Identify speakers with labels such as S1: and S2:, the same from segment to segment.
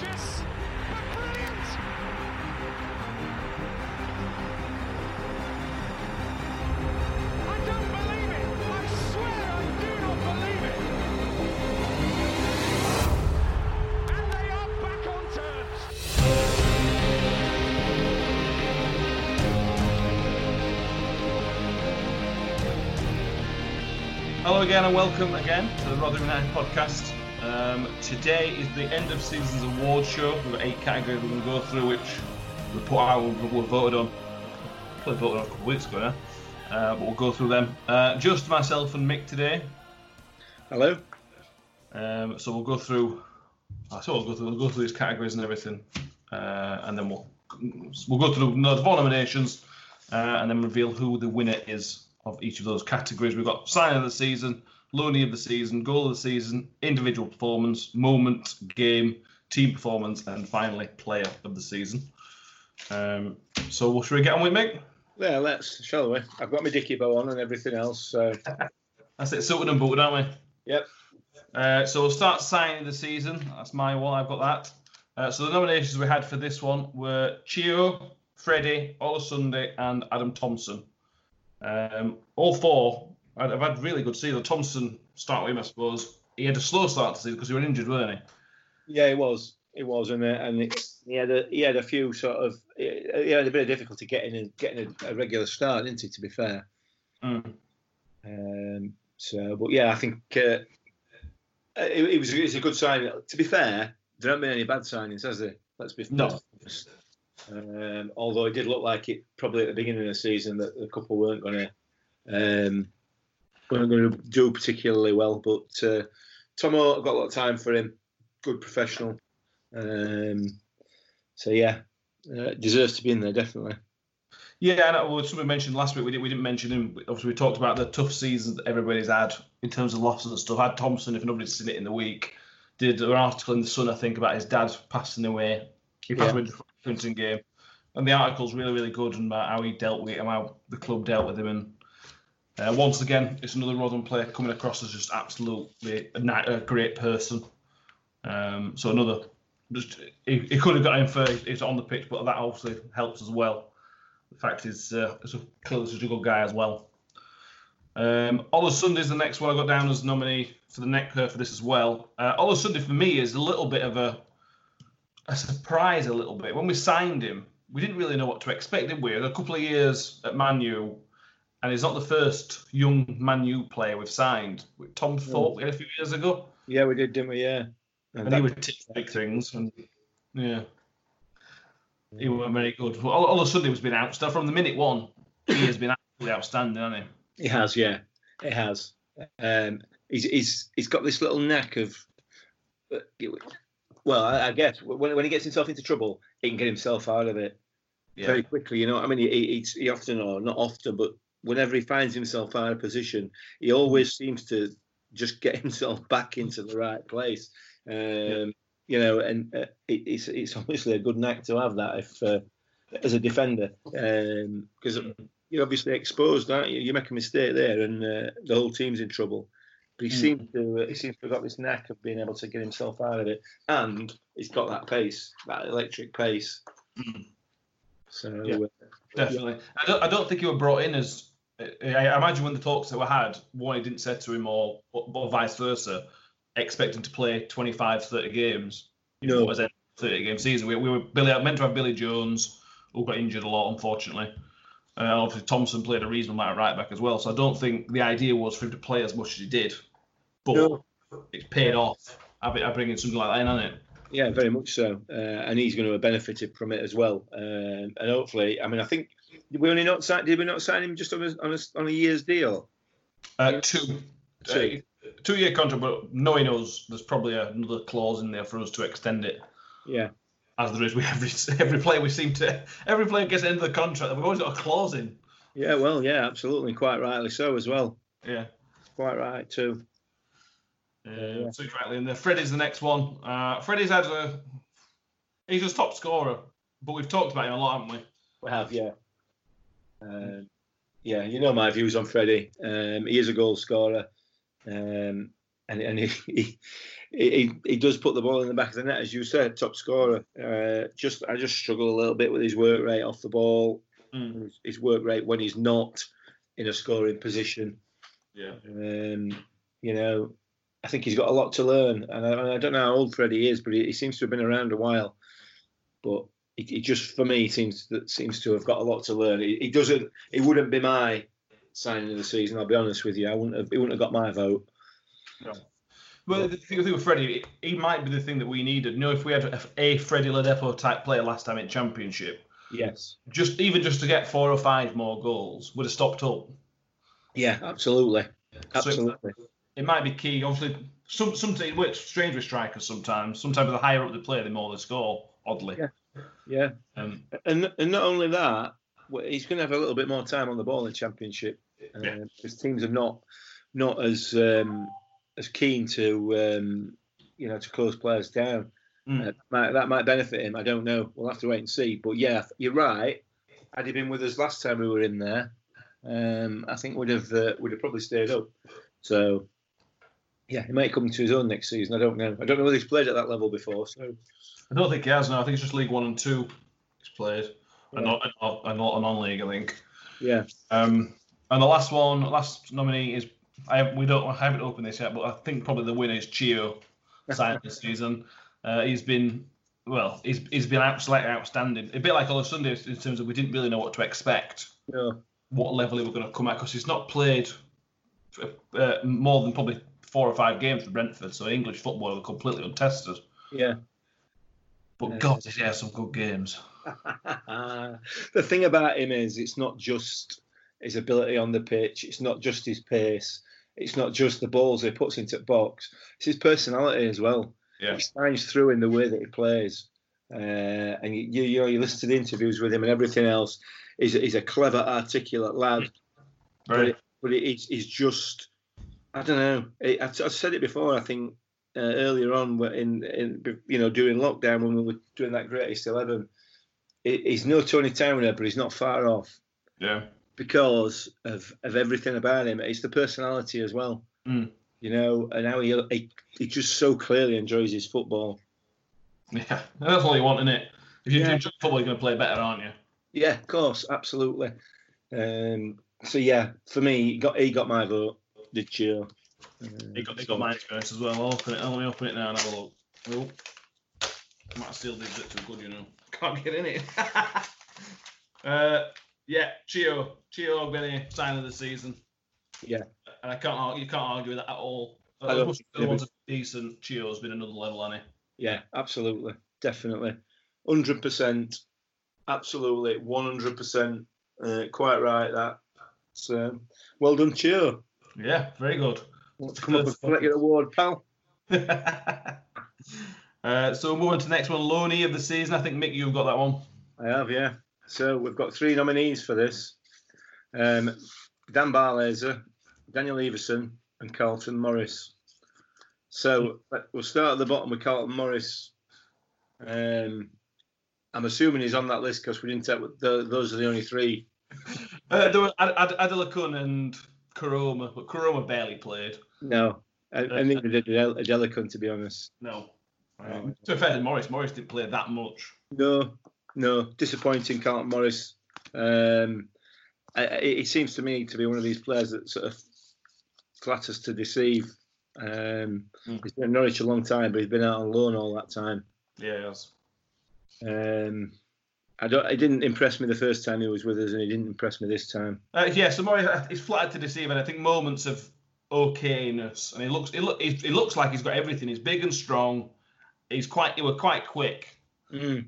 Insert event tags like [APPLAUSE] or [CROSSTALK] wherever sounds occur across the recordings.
S1: But brilliant. I don't believe it. I swear I do not believe it. And they are back on terms.
S2: Hello again and welcome again to the Rotherham United podcast. Um, today is the end of season's award show. We've got eight categories we're going to go through, which we put out we voted on. Probably voted on a couple of weeks ago now, uh, but we'll go through them. Uh, just myself and Mick today.
S3: Hello.
S2: Um, so we'll go through. I thought we'll go through. We'll go through these categories and everything, uh, and then we'll we'll go through the four nominations, uh, and then reveal who the winner is of each of those categories. We've got sign of the season, looney of the season, goal of the season, individual performance, moment, game, team performance, and finally player of the season. Um, so what should we get on with, Mick?
S3: Yeah, let's, shall we? I've got my dicky bow on and everything else. So, [LAUGHS]
S2: That's it, sorted and booted, aren't we?
S3: yep.
S2: Uh, so we'll start signing the season. That's my one. I've got that. Uh, so the nominations we had for this one were Chio, Freddie, Olosunde, and Adam Thompson. Um, all four I've had really good season. Thompson start with him, I suppose. He had a slow start to season because he was injured, weren't he?
S3: Yeah, it was. It was, and uh, and it, he had a he had a few sort of he had a bit of difficulty getting a, getting a, a regular start, didn't he? To be fair.
S2: Mm.
S3: Um, so, but yeah, I think uh, it, it was it was a good sign. To be fair, there haven't been any bad signings, has there? Let's be
S2: No.
S3: honest. Um, although it did look like it probably at the beginning of the season that a couple weren't going to um, weren't going to do particularly well. But uh, Tomo, I've got a lot of time for him. Good professional. Um, so yeah, uh, deserves to be in there definitely.
S2: Yeah, and uh, well, somebody mentioned last week we didn't, we didn't mention him. Obviously, we talked about the tough seasons that everybody's had in terms of losses and stuff. Had Thompson, if nobody's seen it in the week, did an article in the Sun, I think, about his dad passing away. He passed
S3: Yeah.
S2: away in the Clinton game, and the article's really, really good and about how he dealt with him, how the club dealt with him, and uh, once again, it's another Rotherham player coming across as just absolutely a, a great person. Um, so another, just he, he could have got in for he's on the pitch, but that obviously helps as well. The fact is, uh, a, clearly such a good guy as well. Um, Olosunde's the next one I got down as nominee for the neck uh, for this as well. Uh, Ola Sunday for me is a little bit of a a surprise, a little bit. When we signed him, we didn't really know what to expect, did we? A couple of years at Manu, and he's not the first young Manu player we've signed. Tom Thorpe we had a few years ago,
S3: Yeah, we did, didn't we? Yeah.
S2: and he would tick big things, and yeah. He weren't very good. All, all of a sudden, he was been outstanding from the minute one. He has been absolutely outstanding, hasn't he?
S3: It has, yeah, it has. Um, he's he's he's got this little knack of, uh, well, I, I guess when when he gets himself into trouble, he can get himself out of it very quickly. You know, I mean, he, he, he often or not often, but whenever he finds himself out of position, he always seems to just get [LAUGHS] himself back into the right place. Um, You know, and uh, it, it's it's obviously a good knack to have that if uh, as a defender because you're obviously exposed, aren't you? You make a mistake there, and uh, the whole team's in trouble. But he
S2: Mm.
S3: seems to uh, he seems to have got this knack of being able to get himself out of it, and he's got that pace, that electric pace.
S2: Mm.
S3: So
S2: Yeah.
S3: uh,
S2: Definitely. I don't, I don't think he were brought in as. I I imagine when the talks that were had, one didn't say to him, or, or vice versa, expecting to play 25, 30 games. You know,
S3: No.
S2: as a 30 game season. We, we were Billy, meant to have Billy Jones, who got injured a lot, unfortunately. Uh, obviously, Thompson played a reasonable amount of right back as well. So I don't think the idea was for him to play as much as he did. But
S3: No.
S2: it's paid off. I I bringing something like that in, hasn't it?
S3: yeah, very much so, uh, and he's going to have benefited from it as well. Um, and hopefully, I mean, I think we only not sign. Did we not sign him just on a on a, on a year's deal?
S2: Uh, two.
S3: Two.
S2: Uh, two year contract, but knowing us, there's probably another clause in there for us to extend it,
S3: Yeah,
S2: as there is with every [LAUGHS] every player we seem to. Every player gets into the contract, we've always got a clause in.
S3: yeah, well, yeah, absolutely, quite rightly so as well.
S2: Yeah.
S3: Quite right too.
S2: Uh, so rightly in there. Freddie's the next one. Uh, Freddie's had a. He's a top scorer, but we've talked about him a lot, haven't we?
S3: We have, yeah. Um, yeah, you know my views on Freddie. Um, he is a goal scorer. Um, and and [LAUGHS] he, he he he does put the ball in the back of the net, as you said, top scorer. Uh, just I just struggle a little bit with his work rate off the ball,
S2: Mm.
S3: his, his work rate when he's not in a scoring position.
S2: Yeah.
S3: Um, you know, I think he's got a lot to learn, and I, I don't know how old Freddie is, but he, he seems to have been around a while. But he just, for me, seems that seems to have got a lot to learn. He, he doesn't. It wouldn't be my signing of the season. I'll be honest with you. I wouldn't have. He wouldn't have got my vote.
S2: Well, the thing, the with Freddie, he might be the thing that we needed. You know, if we had a, a Freddie Ladapo type player last time in Championship,
S3: Yes.
S2: just even just to get four or five more goals would have stopped up.
S3: Yeah. Absolutely.
S2: So
S3: Absolutely.
S2: it might be key. Obviously, some sometimes it works strange with strikers. Sometimes, sometimes the higher up they play, the more they score. Oddly,
S3: Yeah. Yeah.
S2: um,
S3: And and not only that, he's going to have a little bit more time on the ball in the Championship uh,
S2: Yeah.
S3: because teams are not not as um, as keen to um, you know to close players down.
S2: Mm.
S3: Uh, might, that might benefit him. I don't know. We'll have to wait and see. But yeah, you're right. Had he been with us last time we were in there, um, I think would have uh, would have probably stayed up. So yeah, he might come to his own next season. I don't know. I don't know whether he's played at that level before. So
S2: I don't think he has now. I think it's just League One and Two he's played, and
S3: Yeah.
S2: not and not, and not a non-league. I think.
S3: yeah,
S2: Um, and the last one, last nominee is I have, we don't I haven't opened this yet, but I think probably the winner is Chio, signed this season. Uh, he's been well, he's he's been absolutely outstanding. A bit like on Sunday in terms of we didn't really know what to expect,
S3: no,
S2: what level he was going to come at because he's not played uh, more than probably four or five games for Brentford, so English football are completely untested.
S3: yeah.
S2: But. God, he has some good games. [LAUGHS]
S3: the thing about him is it's not just his ability on the pitch, it's not just his pace, it's not just the balls he puts into the box, it's his personality as well.
S2: Yeah.
S3: He shines through in the way that he plays. Uh, and you, you, know, you listen to the interviews with him and everything else. He's, he's a clever, articulate lad,
S2: Very.
S3: but he's, he's just, I don't know. I- I've, I've said it before. I think uh, earlier on, in, in you know during lockdown when we were doing that greatest eleven, he's no Tony Towner, but he's not far off
S2: Yeah.
S3: because of of everything about him. It's the personality as well,
S2: Mm.
S3: you know, and how he, he he just so clearly enjoys his football.
S2: Yeah. That's all you want, isn't it? If you
S3: Yeah.
S2: enjoy football, you're going to play better, aren't you?
S3: Yeah, of course, absolutely. Um, so yeah, for me, he got he got my vote. Did you?
S2: He got, he got my experience as well. I'll open it. Let me open it now and have a look. Oh. I might have sealed this too good, you know. Can't get in it. [LAUGHS] uh, yeah, Chio. Chio Ogbene, sign of the season.
S3: Yeah.
S2: And I can't argue, you can't argue with that at all.
S3: I don't
S2: As much as
S3: think
S2: the other ones decent, Chio's been another level, hasn't
S3: Yeah, absolutely, definitely, hundred percent, absolutely, one hundred percent. Quite right. That. So, well done, Chio.
S2: Yeah, very good.
S3: Want to come up and collect your award, pal? [LAUGHS]
S2: uh, so move to the next one, loanee of the season. I think Mick, you've got that one.
S3: I have, yeah. So we've got three nominees for this: um, Dan Barlaser, Daniel Iversen, and Carlton Morris. So we'll start at the bottom with Carlton Morris. Um, I'm assuming he's on that list because we didn't take the, those are the only three. [LAUGHS]
S2: Uh, there were Ad- Ad- Adelakun and Koroma, but Koroma barely played.
S3: No, and, and neither did Adel- Adelakun, to be honest.
S2: No. Um, to be fair to Morris, Morris didn't play that much.
S3: No, no, disappointing. Carlton Morris. Um, I, I- it seems to me to be one of these players that sort of flatters to deceive. Um,
S2: Mm.
S3: He's been at Norwich a long time, but he's been out on loan all that time.
S2: Yeah, yes.
S3: Um, I don't. It didn't impress me the first time he was with us, and he didn't impress me this time.
S2: Uh, yeah, so Morris uh, he's flattered to deceive, and I think moments of okayness, and he looks, he, look, he, he looks like he's got everything. He's big and strong. He's quite, he was quite quick,
S3: Mm.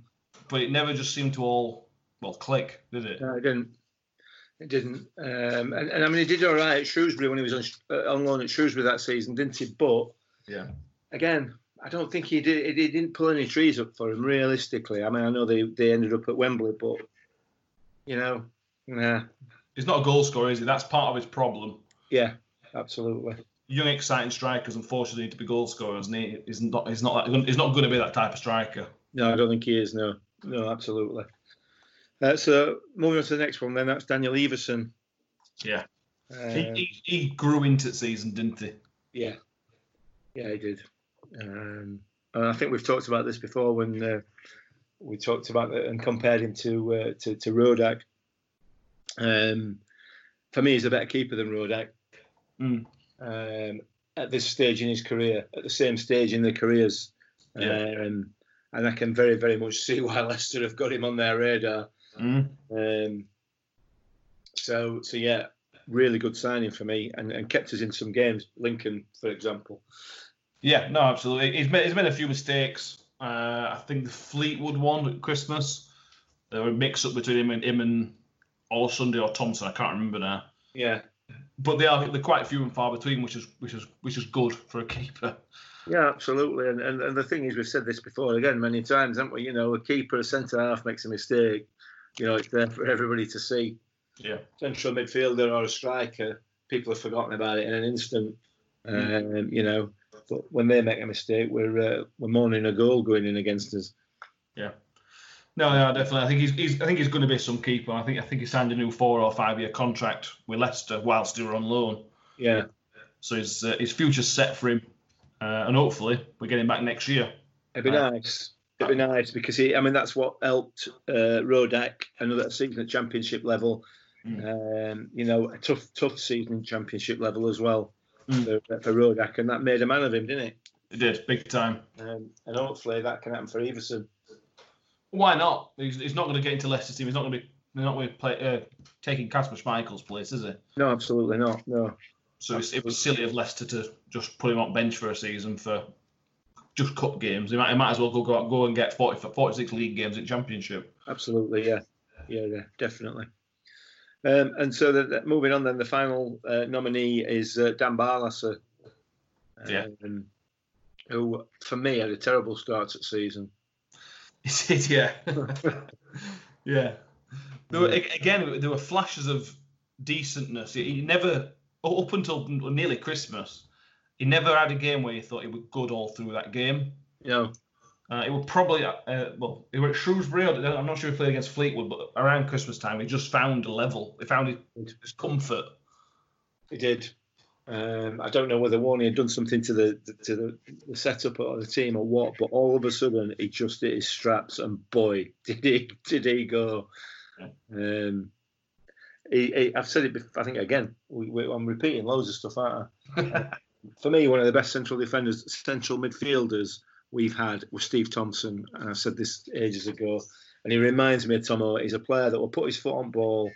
S2: but it never just seemed to all well click, did it?
S3: No, it didn't. It didn't. Um, and, and I mean, he did all right at Shrewsbury when he was on, uh, on loan at Shrewsbury that season, didn't he? But
S2: Yeah.
S3: again, I don't think he did. He didn't pull any trees up for him realistically. I mean, I know they, they ended up at Wembley, but you know, nah,
S2: He's not a goal scorer, is he? That's part of his problem.
S3: yeah, absolutely.
S2: Young, exciting strikers, unfortunately, need to be goal scorers, and he, he's not. He's not. That, he's not going to be that type of striker.
S3: No, I don't think he is. No, no, absolutely. Uh, so moving on to the next one, then that's Daniel Iversen.
S2: Yeah.
S3: Um,
S2: he, he, he grew into the season, didn't he?
S3: yeah, Yeah, he did. Um, and I think we've talked about this before when uh, we talked about and compared him to uh, to, to Rodak. Um, for me, he's a better keeper than Rodak.
S2: Mm.
S3: Um, at this stage in his career, at the same stage in their careers,
S2: Yeah.
S3: um, and I can very, very much see [LAUGHS] why Leicester have got him on their radar.
S2: Mm.
S3: Um, so, so yeah, really good signing for me, and, and kept us in some games. Lincoln, for example.
S2: Yeah, no, absolutely. He's made, he's made a few mistakes. Uh, I think the Fleetwood one at Christmas, there were a mix up between him and him and Olosunde or Thompson. I can't remember now.
S3: Yeah,
S2: But they are they're quite few and far between, which is which is which is good for a keeper.
S3: yeah, absolutely. And, and and the thing is, we've said this before again many times, haven't we? You know, a keeper, a centre half makes a mistake. You know, it's there for everybody to see.
S2: Yeah.
S3: Central midfielder or a striker, people have forgotten about it in an instant. Um, you know, but when they make a mistake, we're uh, we're mourning a goal going in against us. Yeah.
S2: No, no, definitely. I think he's, he's I think he's going to be some keeper. I think I think he signed a new four or five year contract with Leicester whilst they were on loan.
S3: Yeah,
S2: So his uh, his future's set for him, uh, and hopefully we get him back next year.
S3: it'd be
S2: Uh,
S3: nice. It'd be nice because he, I mean, that's what helped uh, Rodak another season at championship level. Um, you know, a tough, tough season at championship level as well
S2: Mm.
S3: for, for Rodak, and that made a man of him, didn't it?
S2: He did big time.
S3: Um, and hopefully that can happen for Iversen.
S2: Why not? He's, he's not going to get into Leicester's team. He's not going to be. He's not going to play uh, taking Kasper Schmeichel's place, is he?
S3: No, absolutely not. No.
S2: So it's, it was silly of Leicester to just put him on bench for a season for just cup games. He might, he might as well go go, go and get 40, 46 league games in Championship.
S3: Absolutely, yeah, yeah, yeah, definitely. Um, and so, the, the- moving on, then the final uh, nominee is uh, Dan Barlaser,
S2: Yeah.
S3: um, who for me had a terrible start to season. [LAUGHS]
S2: He did, yeah, [LAUGHS] yeah. There were, again, there were flashes of decentness. He, he never, up until nearly Christmas, he never had a game where you thought he was good all through that game.
S3: Know,
S2: Uh, it would probably, uh, well, he were at Shrewsbury. or- I'm not sure if he played against Fleetwood, but around Christmas time, he just found a level. He found his, his comfort.
S3: he did. Um, I don't know whether Warney had done something to the to the, the setup of the team or what, but all of a sudden he just hit his straps, and boy, [LAUGHS] did he did he go! Um, he, he, I've said it. Before, I think again. We, we, I'm repeating loads of stuff, aren't I? [LAUGHS] For me, one of the best central defenders, central midfielders we've had was Steve Thompson, and I said this ages ago. And he reminds me of Tomo. He's a player that will put his foot on ball,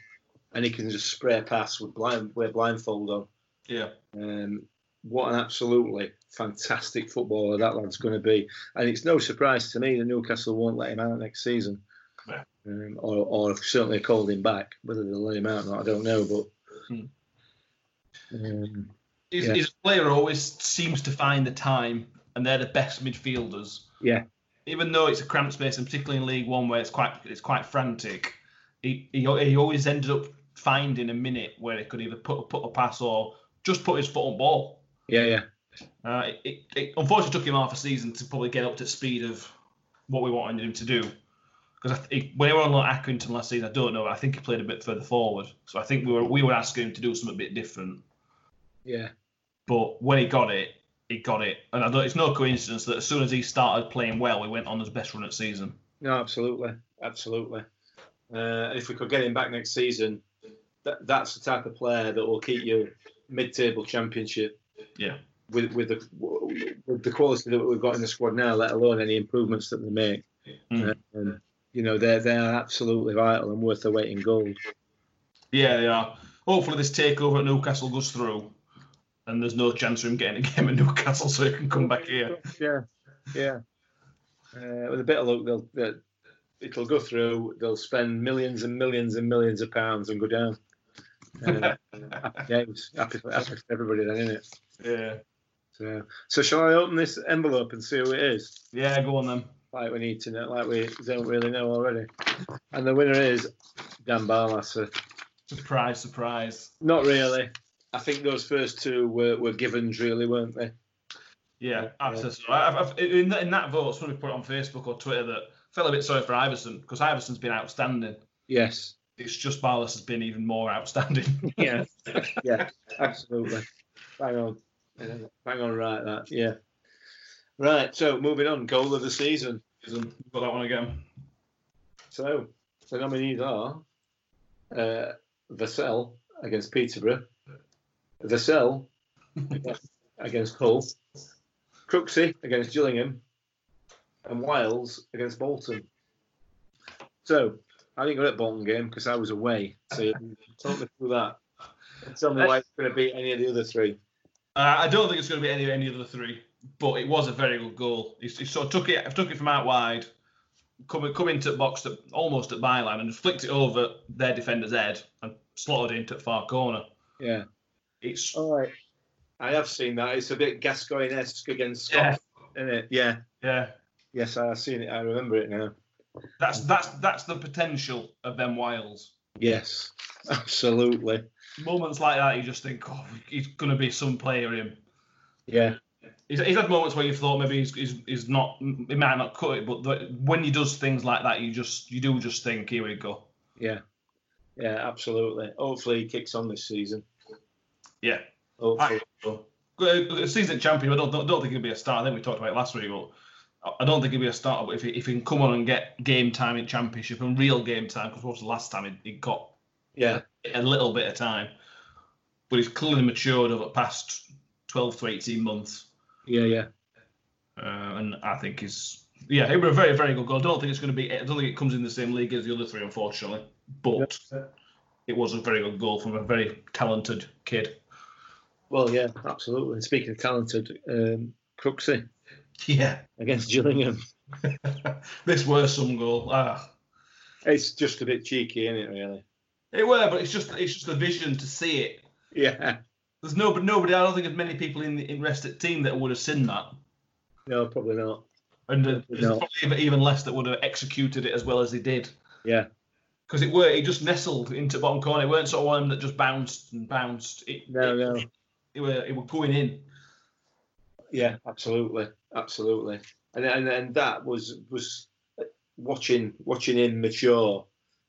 S3: and he can just spray a pass with blind with blindfold on.
S2: Yeah.
S3: Um, what an absolutely fantastic footballer that lad's going to be. And it's no surprise to me that Newcastle won't let him out next season.
S2: Yeah.
S3: Um, or, or certainly called him back. Whether they'll let him out or not, I don't know. But
S2: Hmm.
S3: um,
S2: He's,
S3: Yeah.
S2: he's a player who always seems to find the time, and they're the best midfielders.
S3: yeah,
S2: Even though it's a cramped space, and particularly in League One where it's quite it's quite frantic, he, he, he always ended up finding a minute where he could either put put a pass or just put his foot on ball.
S3: yeah, yeah,
S2: Uh, it, it, it unfortunately took him half a season to probably get up to speed of what we wanted him to do. Because when he were on like Accrington last season, I don't know. I think he played a bit further forward, so I think we were we were asking him to do something a bit different.
S3: yeah,
S2: But when he got it, he got it, and I don't, it's no coincidence that as soon as he started playing well, he went on his best run at season.
S3: no, absolutely, absolutely. Uh, if we could get him back next season, that, that's the type of player that will keep you mid-table championship.
S2: Yeah.
S3: With with the with the quality that we've got in the squad now, let alone any improvements that they make.
S2: Mm.
S3: Um, you know, they're they're absolutely vital and worth their weight in gold.
S2: Yeah, they are. Hopefully, this takeover at Newcastle goes through, and there's no chance of him getting a game at Newcastle, so he can come back here.
S3: Yeah, yeah. Uh, with a bit of luck, they'll, they'll it'll go through. They'll spend millions and millions and millions of pounds and go down. Uh, [LAUGHS] happy days, happy for, happy for everybody then, isn't it?
S2: Yeah.
S3: So, so shall I open this envelope and see who it is?
S2: Yeah, go on then.
S3: Like we need to know, like we don't really know already. And the winner is Dan Barlaser.
S2: Surprise, surprise.
S3: Not really. I think those first two were, were givens, really, weren't they?
S2: Yeah, absolutely. I've, I've, in, that, in that vote, somebody put it on Facebook or Twitter that felt a bit sorry for Iversen because Iversen's been outstanding.
S3: Yes.
S2: It's just Barlas has been even more outstanding. [LAUGHS]
S3: Yeah. yeah. Absolutely. Bang on. Bang on right, that. Yeah. Right, so moving on, goal of the season.
S2: Got that one again.
S3: So the nominees are uh, Vassell against Peterborough, Vassell against Hull, Crooksey against Gillingham, and Wiles against Bolton. So I didn't go to that Bolton game because I was away. So talk me through that. Tell me why it's going to beat any of the other three.
S2: Uh, I don't think it's going to be any any of the three, but it was a very good goal. He, he sort of took it took it from out wide, come come into the box at, almost at byline and flicked it over their defender's head and slotted it into the far corner.
S3: Yeah.
S2: It's
S3: All right. I have seen that. It's a bit Gascoigne-esque against
S2: yeah,
S3: Scott, isn't it? Yeah.
S2: yeah.
S3: Yes, I've seen it. I remember it now.
S2: That's that's that's the potential of them Wiles.
S3: Yes, absolutely.
S2: Moments like that, you just think, oh, he's going to be some player. Him.
S3: Yeah.
S2: He's, he's had moments where you thought maybe he's, he's, he's not, he might not cut it, but the, when he does things like that, you just you do just think, here we go.
S3: Yeah. Yeah, absolutely. Hopefully he kicks on this season.
S2: Yeah.
S3: Hopefully.
S2: Uh, Season champion, I don't, don't, don't think he'll be a start. I think we talked about it last week, but I- I don't think he'll be a starter. But if he, if he can come on and get game time in championship and real game time, because what was the last time he, he got
S3: yeah.
S2: a little bit of time, but he's clearly matured over the past 12 to 18 months.
S3: Yeah, yeah.
S2: Uh, and I think he's yeah, it was a very very good goal. I don't think it's going to be. I don't think it comes in the same league as the other three, unfortunately. But it was a very good goal from a very talented kid.
S3: Well, yeah, absolutely. Speaking of talented, um,
S2: Yeah,
S3: against Gillingham. [LAUGHS]
S2: this were some goal. Ah,
S3: It's just a bit cheeky, isn't it, really?
S2: it were, but it's just it's just the vision to see it.
S3: Yeah.
S2: There's nobody, nobody. I don't think there's many people in the in rest at team that would have seen that,
S3: No, probably not.
S2: and uh, there's
S3: No.
S2: probably even- less that would have executed it as well as he did.
S3: Yeah.
S2: Because it were, it just nestled into bottom corner. It weren't sort of one that just bounced and bounced. It,
S3: No,
S2: it,
S3: no.
S2: It were, it were going in.
S3: Yeah, absolutely, absolutely. And and and that was was watching watching him mature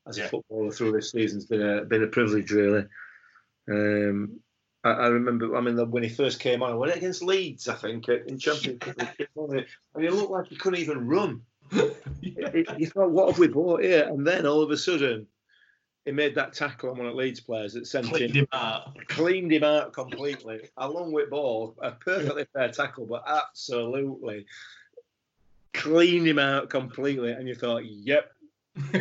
S3: as a footballer through this season's been a been a privilege, really. Um, I, I remember, I mean, when he first came on, I went against Leeds, I think, in [LAUGHS] Championship, he came it, and he looked like he couldn't even run. [LAUGHS] You you thought, what have we bought here? And then all of a sudden, he made that tackle on one of Leeds players that sent
S2: Cleaned
S3: him
S2: him out.
S3: cleaned him out completely. A long way ball, a perfectly fair tackle, but absolutely cleaned him out completely. And you thought, yep. [LAUGHS]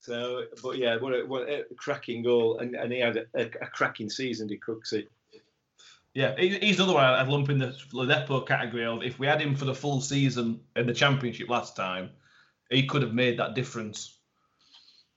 S3: so, but yeah, what a, what a cracking goal, and, and he had a, a, a cracking season. Did Crooksey?
S2: yeah, he's another one I'd lump in the Ladapo category of if we had him for the full season in the championship last time, he could have made that difference.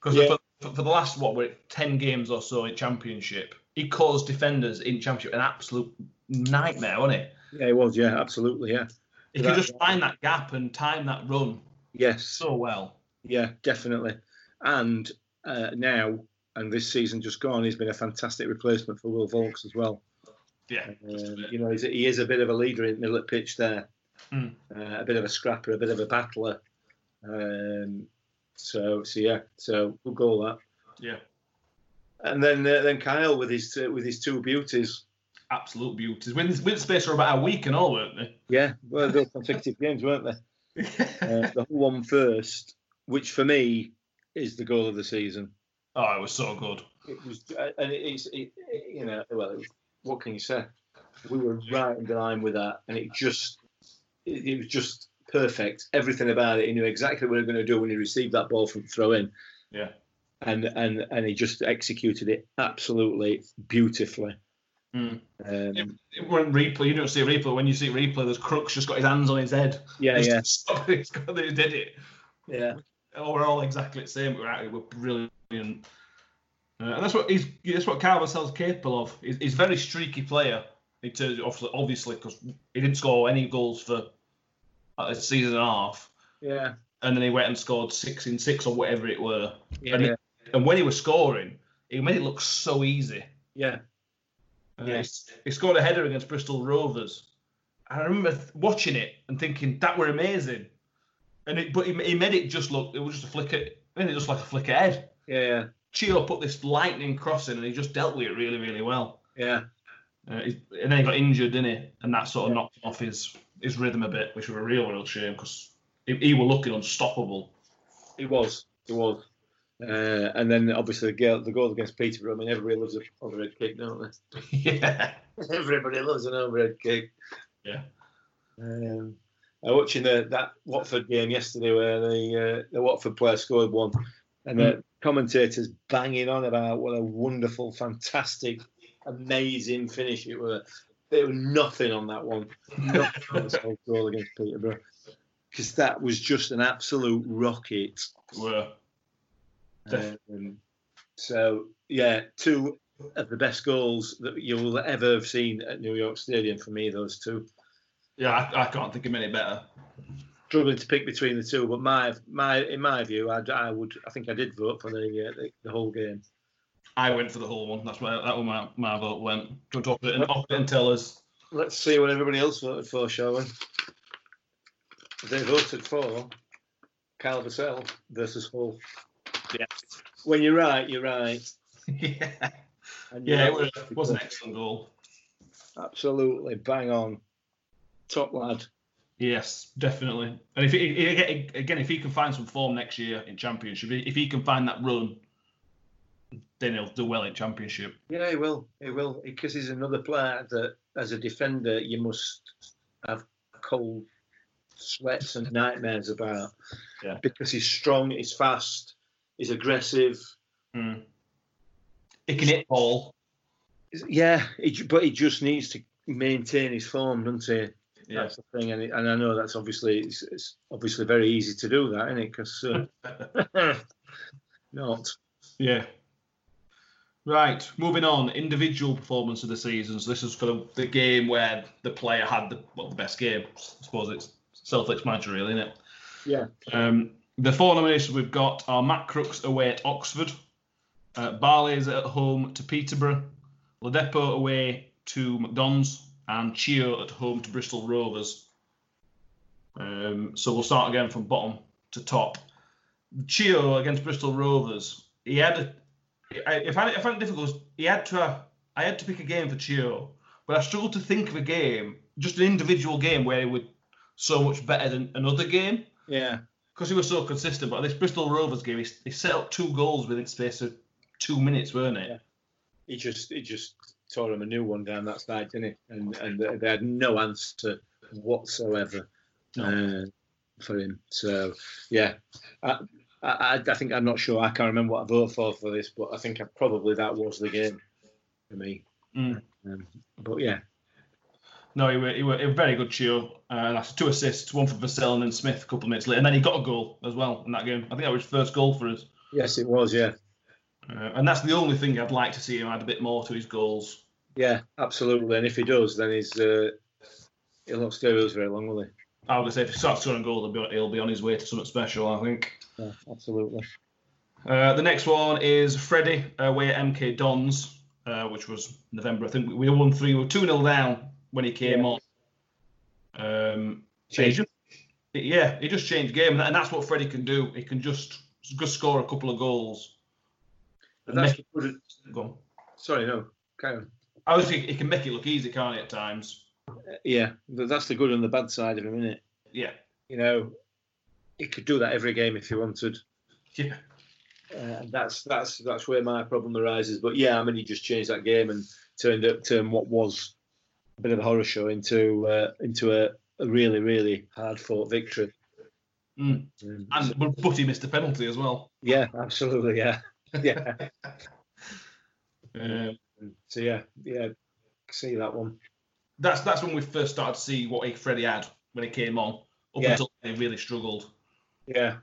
S2: Because
S3: Yeah.
S2: for, for the last what were it, ten games or so in championship, he caused defenders in championship an absolute nightmare, wasn't it?
S3: Yeah, it was. Yeah, absolutely. Yeah.
S2: He could just find that gap and time that run
S3: Yes.
S2: so well.
S3: Yeah, definitely. And uh, now, and this season just gone, he's been a fantastic replacement for Will Vaulks as well.
S2: Yeah.
S3: Um, you know, he's, he is a bit of a leader in the middle of pitch there,
S2: Mm.
S3: uh, a bit of a scrapper, a bit of a battler. Um, so, so yeah, so good goal that.
S2: Yeah.
S3: And then, uh, then Kyle with his uh, with his two beauties.
S2: Absolute beauties. Win, win space for about a week and all, weren't they?
S3: Yeah, well, those consecutive [LAUGHS] games, weren't they? [LAUGHS] Uh, the Hull one first, which for me is the goal of the season.
S2: oh, it was so good.
S3: It was, uh, and it's, it, you know, well, it, what can you say? We were right in line with that, and it just, it, it was just perfect. Everything about it, he knew exactly what he was going to do when he received that ball from throw in,
S2: Yeah.
S3: and and and he just executed it absolutely beautifully.
S2: Mm.
S3: Um,
S2: It weren't replay. You don't see a replay. When you see replay, there's Crooks just got his hands on his head.
S3: yeah,
S2: Just
S3: yeah,
S2: to [LAUGHS] stop it. He's got- He did it.
S3: yeah,
S2: we're all exactly the same. We're out. We're brilliant. Uh, and that's what he's. That's what Carl Vassell's capable of. He's, he's a very streaky player. In terms, of, obviously, because he didn't score any goals for a season and a half,
S3: yeah,
S2: and then he went and scored six in six or whatever it were.
S3: yeah,
S2: And
S3: yeah,
S2: And when he was scoring, he made it look so easy.
S3: yeah.
S2: Uh,
S3: Yes.
S2: he, he scored a header against Bristol Rovers. I remember watching it and thinking that were amazing. And it, but he, he made it just look. It was just a flicker. I mean, it just like a flick ahead.
S3: yeah.
S2: Chio put this lightning crossing, and he just dealt with it really, really well.
S3: Yeah.
S2: Uh, he- and then he got injured, didn't he? And that sort of
S3: Yeah.
S2: knocked him off his, his rhythm a bit, which was a real, real shame because he, he were looking unstoppable.
S3: He was. He was. Uh, and then obviously the goal, the goal against Peterborough. I mean, everybody loves an overhead kick, don't they? [LAUGHS] yeah. [LAUGHS] everybody loves an overhead kick.
S2: Yeah.
S3: Um, I was watching the, that Watford game yesterday where the uh, the Watford player scored one, and the commentators banging on about what a wonderful, fantastic, amazing finish it was. There was nothing on that one. Nothing on this [LAUGHS] whole goal against Peterborough. Because that was just an absolute rocket.
S2: Were.
S3: Um, so yeah, two of the best goals that you will ever have seen at New York Stadium for me. Those two.
S2: Yeah, I, I can't think of any better.
S3: Struggling to pick between the two, but my my in my view, I, I would I think I did vote for the uh, the, the Hull game.
S2: I went for the Hull one. That's where that one my, my vote went. Do you want to offer it and, offer it and tell us?
S3: Let's see what everybody else voted for, shall we? They voted for Cal Vassell versus Hull.
S2: Yeah.
S3: When you're right, you're right. [LAUGHS]
S2: yeah.
S3: You're
S2: Yeah, it was, was an excellent goal.
S3: Absolutely, bang on. Top lad.
S2: Yes, definitely. And if he, he- again, if he can find some form next year in Championship, if he can find that run, then he'll do well in Championship.
S3: Yeah, he will. He will because he's another player that, as a defender, you must have cold sweats and nightmares about.
S2: Yeah.
S3: Because he's strong, he's fast, he's aggressive.
S2: Mm. He can hit ball.
S3: Yeah, he, but he just needs to maintain his form, doesn't he?
S2: Yeah.
S3: That's the thing, and, and I know that's obviously it's, it's obviously very easy to do that, isn't it? Because uh, [LAUGHS] [LAUGHS] not.
S2: Yeah. Right, moving on. Individual performance of the season. So this is for the, the game where the player had the well the best game. I suppose it's self-explanatory, really, isn't it?
S3: Yeah.
S2: Um, the four nominations we've got are Matt Crooks away at Oxford, uh, Barley's at home to Peterborough, Ladapo away to MK Dons, and Chio at home to Bristol Rovers. Um, so we'll start again from bottom to top. Chio against Bristol Rovers. He had a, I, if I if I had difficult, he had to. I had to pick a game for Chio, but I struggled to think of a game, just an individual game where he would so much better than another game
S3: Yeah.
S2: because he was so consistent. But this Bristol Rovers game, he, he set up two goals within the space of two minutes, weren't it?
S3: Yeah. He just he just tore him a new one down that side, didn't he? And and they had no answer whatsoever uh, for him. So yeah, I, I I think I'm not sure. I can't remember what I voted for for this, but I think I, probably that was the game for me.
S2: Mm.
S3: Um, but yeah,
S2: No, he were, he were a very good Chio. Uh, that's two assists, one for Vassell and then Smith a couple of minutes later, and then he got a goal as well in that game. I think that was his first goal for us.
S3: yes, it was. Yeah,
S2: Uh, and that's the only thing I'd like to see him add a bit more to his goals.
S3: yeah, absolutely. And if he does, then he's uh, he'll not stay with us very long, will he?
S2: I would say if he starts scoring goals, he'll be, he'll be on his way to something special, I think.
S3: Yeah, absolutely.
S2: Uh, the next one is Freddie away at MK Dons, uh, which was November. I think we won 3 we were 2 0 down when he came
S3: Yeah.
S2: on. Um, he
S3: Changed.
S2: just, yeah, he just changed game, and, that's what Freddie can do. He can just, just score a couple of goals.
S3: But that's
S2: Make
S3: good.
S2: Go on.
S3: Sorry, no, carry on.
S2: I was thinking he can make it look easy, can't he, at times?
S3: Yeah, that's the good and the bad side of him, isn't it?
S2: Yeah.
S3: You know, he could do that every game if he wanted.
S2: Yeah.
S3: Uh, that's that's that's where my problem arises. But yeah, I mean, he just changed that game and turned up turned what was a bit of a horror show into uh, into a, a really really hard fought victory.
S2: Mm.
S3: Um,
S2: And but, but he missed a penalty as well.
S3: yeah, absolutely, yeah, [LAUGHS] yeah.
S2: Um,
S3: So yeah, yeah, see that one.
S2: That's that's when we first started to see what Freddie had when he came on. Up
S3: Yeah.
S2: until he really struggled.
S3: Yeah.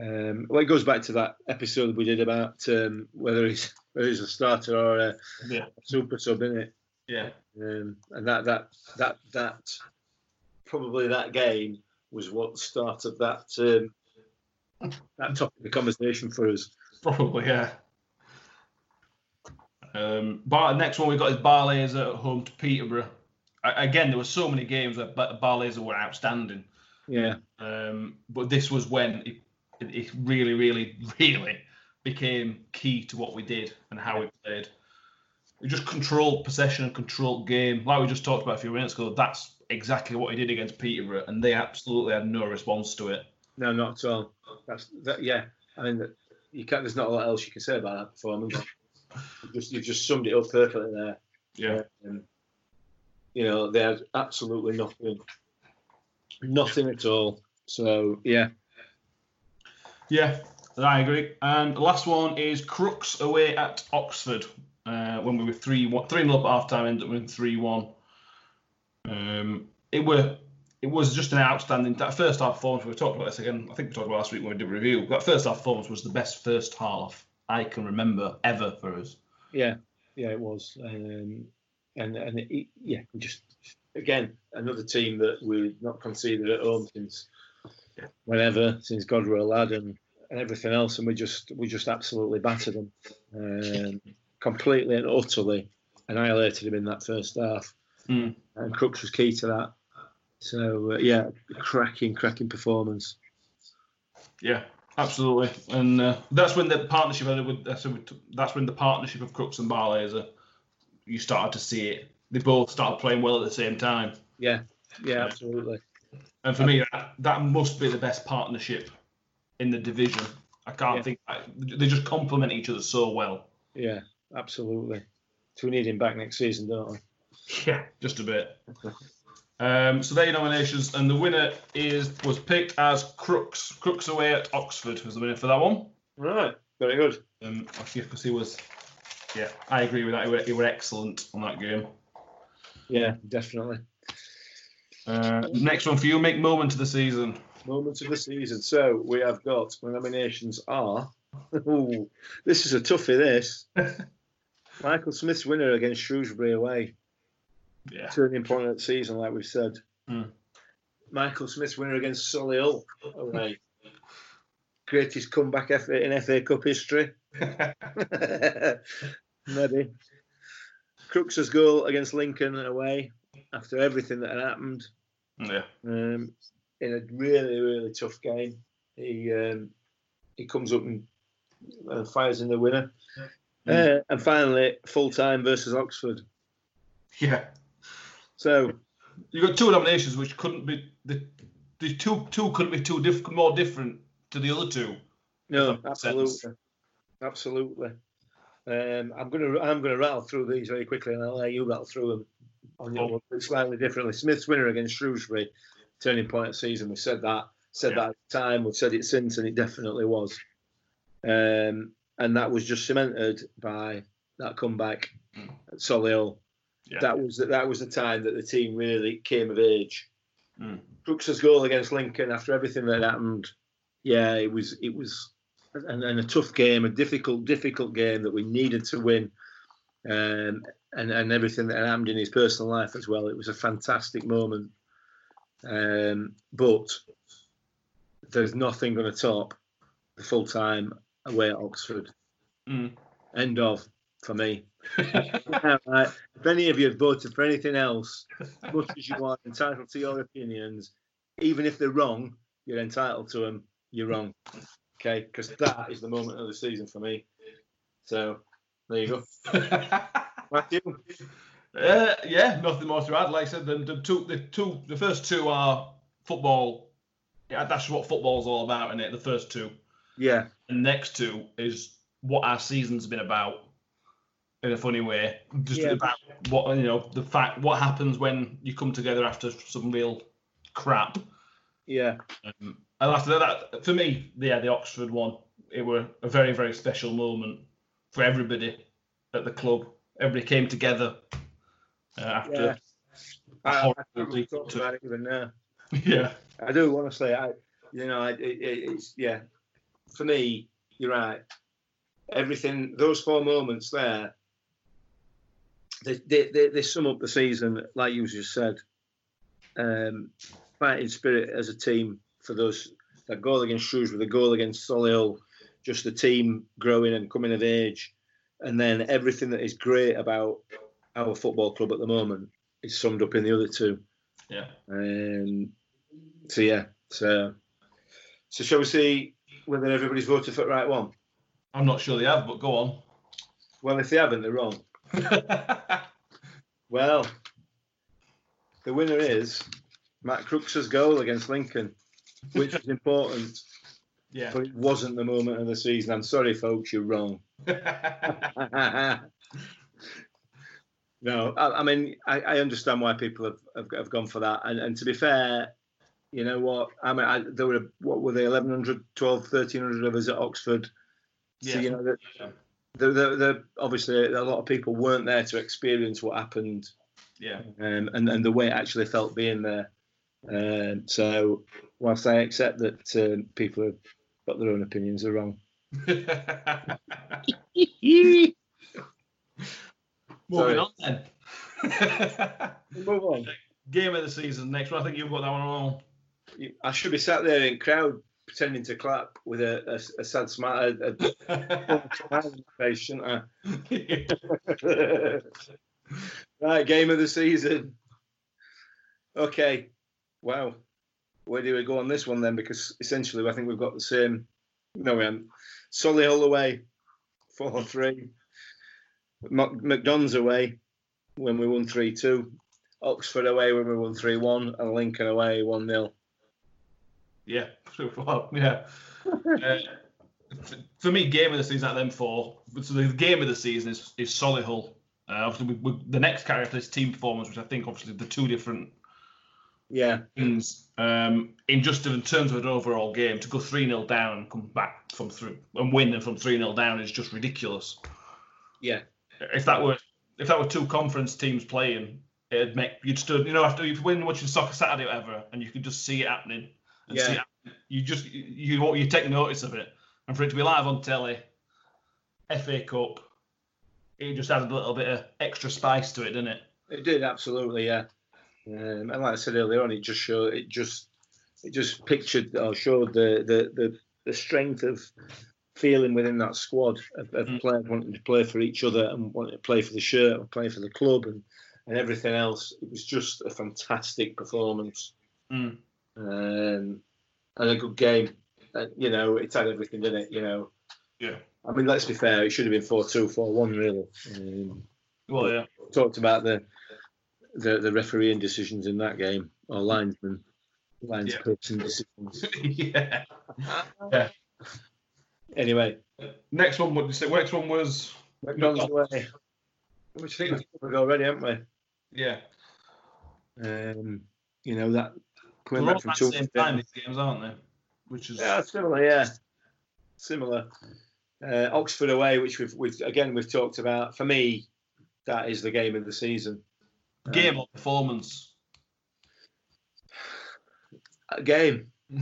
S3: Um, well, it goes back to that episode we did about um, whether he's whether he's a starter or a
S2: Yeah.
S3: super sub, isn't it?
S2: Yeah.
S3: Um, and that that that that probably that game was what started that um, that topic of conversation for us.
S2: Probably, yeah. Um, Bar- next one we got is Barley's at home to Peterborough. A- Again, there were so many games where Ba- Barley's were outstanding,
S3: Yeah,
S2: um, but this was when it, it, really, really, [LAUGHS] really became key to what we did and how we played. he just controlled possession and controlled game. Like we just talked about a few minutes ago, that's exactly what he did against Peterborough, and they absolutely had no response to it.
S3: No, not at all. That's that. Yeah, I mean, you can't. There's not a lot else you can say about that performance. You just you've just summed it up perfectly there.
S2: Yeah.
S3: Um, you know, they had absolutely nothing, nothing at all. So yeah,
S2: Yeah, I agree. And the last one is Crooks away at Oxford. Uh, when we were three one, three nil up at half time, ended up with three one. Um, it were it was just an outstanding that first half performance. We talked about this again. I think we talked about last week when we did a review. That first half performance was the best first half I can remember ever for us.
S3: yeah, yeah, it was. Um, and and it, yeah, just again another team that we've not conceded at home since whenever since God were a lad and, and everything else, and we just we just absolutely battered them, um, completely and utterly annihilated him in that first half.
S2: Mm.
S3: And Crooks was key to that. So uh, yeah, cracking, cracking performance.
S2: Yeah, absolutely. And uh, that's when the partnership with that's when, that's when the partnership of Crooks and Barlaser you started to see it. They both started playing well at the same time.
S3: Yeah, yeah, absolutely.
S2: And for me, that, that must be the best partnership in the division. I can't
S3: Yeah.
S2: think they just complement each other so well.
S3: Yeah, absolutely. So we need him back next season, don't we?
S2: Yeah, just a bit. [LAUGHS] Um, so there are your nominations, and the winner is was picked as Crooks. Crooks away at Oxford was the winner for that one.
S3: Right, very good.
S2: Um, because he was. Yeah, I agree with that. He were, he were excellent on that game.
S3: Yeah, definitely.
S2: Uh, next one for you, make moment of the season.
S3: Moments of the season. So we have got my nominations are. [LAUGHS] Ooh, this is a toughie. This [LAUGHS] Michael Smith's winner against Shrewsbury away,
S2: Yeah,
S3: turning point of the season, like we've said.
S2: Hmm.
S3: Michael Smith's winner against Solihull away, [LAUGHS] greatest comeback effort in FA Cup history. [LAUGHS] [LAUGHS] Maybe. Crooks's goal against Lincoln away after everything that had happened.
S2: yeah,
S3: um, in a really really tough game. He um, he comes up and uh, fires in the winner. Uh, and finally, full time versus Oxford.
S2: yeah.
S3: So
S2: You got two nominations which couldn't be the the two two couldn't be too diff- more different to the other two.
S3: no,
S2: If that makes
S3: absolutely,
S2: sense.
S3: absolutely. Um, I'm gonna I'm gonna rattle through these very quickly, and I'll let you rattle through them on your slightly differently. Smith's winner against Shrewsbury, turning point of season. We said that said
S2: Yeah.
S3: that at the time. We've said it since, and it definitely was. Um, and that was just cemented by that comeback
S2: Mm.
S3: at Solihull.
S2: Yeah.
S3: That was the, that was the time that the team really came of age.
S2: Mm.
S3: Crooks's goal against Lincoln after everything that happened. Yeah, it was it was and, and a tough game, a difficult difficult game that we needed to win. Um, and and everything that happened in his personal life as well. It was a fantastic moment. Um, but there's nothing going to top the full time away at Oxford.
S2: Mm.
S3: End of for me. Yeah, [LAUGHS] right. If any of you have voted for anything else, as much as you are entitled to your opinions, even if they're wrong, you're entitled to them. You're wrong. Okay, because that is the moment of the season for me. So there you go, [LAUGHS] Matthew.
S2: Uh, yeah, nothing more to add. Like I said, the, the two, the two, the first two are football. Yeah, that's what football's all about, isn't it? The first two.
S3: Yeah,
S2: And next two is what our season's been about, in a funny way. Just
S3: Yeah.
S2: about what you know, the fact what happens when you come together after some real crap.
S3: yeah,
S2: Um, and after that, for me, yeah, the Oxford one, it were a very, very special moment for everybody at the club. Everybody came together uh, after.
S3: Yeah. I, I, talk
S2: to-
S3: about it even now. [LAUGHS]
S2: Yeah,
S3: I do honestly. I, you know, it, it's yeah. For me, you're right. Everything, those four moments there, they they, they, they sum up the season, like you just said. Um, fighting spirit as a team for those that goal against Shrewsbury, the goal against Solihull, just the team growing and coming of age, and then everything that is great about our football club at the moment is summed up in the other two.
S2: yeah.
S3: Um, so yeah, so so shall we see whether everybody's voted for the right one?
S2: I'm not sure they have, but go on.
S3: Well, if they haven't, they're wrong. [LAUGHS] Well, the winner is Matt Crooks's goal against Lincoln, which is important,
S2: yeah.
S3: but it wasn't the moment of the season. I'm sorry, folks, you're wrong. [LAUGHS] no, I, I mean, I, I understand why people have, have, have gone for that. And, and to be fair, you know what? I mean, I, there were, what were they, 1,100, 12, 1,300 of us at Oxford. So,
S2: Yeah.
S3: you know, that the, the, the, obviously a lot of people weren't there to experience what happened
S2: yeah.
S3: um, and, and the way it actually felt being there. Um, so, whilst I accept that um, people have got their own opinions, they're wrong. [LAUGHS]
S2: Moving on then. [LAUGHS]
S3: Move on.
S2: Game of the season. Next one. I think you've got that one on.
S3: I should be sat there in crowd pretending to clap with a, a, a sad smile, a, a [LAUGHS] smile on my face, shouldn't I? [LAUGHS] right, game of the season. Okay. Wow. Where do we go on this one then? Because essentially, I think we've got the same. No, we haven't. Solihull away, 4 3. MK Dons away when we won 3 2. Oxford away when we won 3 1. And Lincoln away 1 0.
S2: Yeah. [LAUGHS] Yeah. Uh, for me, game of the season at them four. So the game of the season is is Solihull. Uh, obviously, we, we, the next character is team performance, which I think obviously the two different
S3: Yeah.
S2: things. Um, in just in terms of an overall game, to go three 0 down and come back from three and win and from three 0 down is just ridiculous.
S3: Yeah.
S2: If that were if that were two conference teams playing, it'd make you'd stood you know after you've been watching soccer Saturday or whatever, and you could just see it happening. And
S3: Yeah.
S2: happening. you just you you you take notice of it, and for it to be live on telly, FA Cup, it just added a little bit of extra spice to it, didn't it?
S3: It did absolutely, yeah. Um, and like I said earlier on, it just showed it just it just pictured or showed the the the, the strength of feeling within that squad of, of
S2: Mm.
S3: players wanting to play for each other and wanting to play for the shirt and play for the club and and everything else. It was just a fantastic performance
S2: Mm.
S3: Um, and a good game. Uh, you know, it had everything in it. You know,
S2: Yeah.
S3: I mean, let's be fair. It should have been 4-2, 4-1, really. Um,
S2: Well, yeah.
S3: talked about the the, the refereeing decisions in that game or linesman linesperson decisions. [LAUGHS]
S2: yeah. Yeah.
S3: Anyway,
S2: Next one, what did you say? Next one was
S3: MK Dons away, which I think we've covered already, haven't we?
S2: yeah.
S3: Um, you know that coming back from
S2: at the same time these games, aren't they? Which is
S3: Yeah, similar. Yeah, similar. Uh, Oxford away, which we've, we've again we've talked about. For me, that is the game of the season.
S2: game or performance. [SIGHS]
S3: Game. [LAUGHS]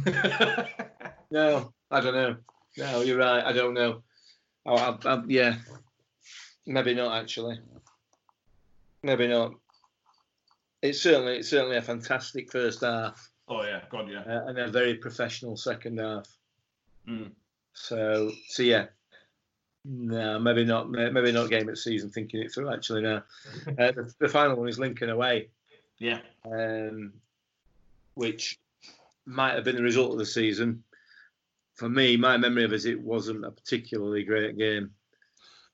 S3: No, I don't know. No, you're right. I don't know. Oh, I, I, yeah, maybe not actually. Maybe not. It's certainly it's certainly a fantastic first half
S2: oh yeah, God yeah.
S3: uh, and a very professional second half.
S2: Mm.
S3: So so yeah. No, maybe not. Maybe not game of the season. Thinking it through actually now. [LAUGHS] Uh, the, the final one is Lincoln away,
S2: Yeah.
S3: um, which might have been the result of the season. For me, my memory of it it wasn't a particularly great game.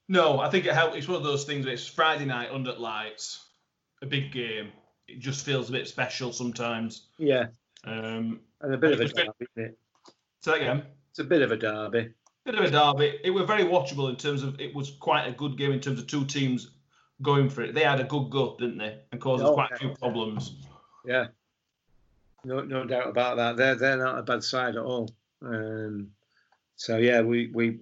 S2: No, I think it helped. It's one of those things where it's Friday night under lights, a big game. It just feels a bit special sometimes.
S3: Yeah,
S2: Um,
S3: and a bit of a
S2: It was very-
S3: derby. Isn't it?
S2: so again,
S3: It's a bit of a derby.
S2: bit of a derby. It was very watchable in terms of it was quite a good game in terms of two teams going for it. They had a good go, didn't they, and caused us
S3: Oh,
S2: quite a few problems.
S3: Yeah, no, no doubt about that. They're they're not a bad side at all. Um, so yeah, we we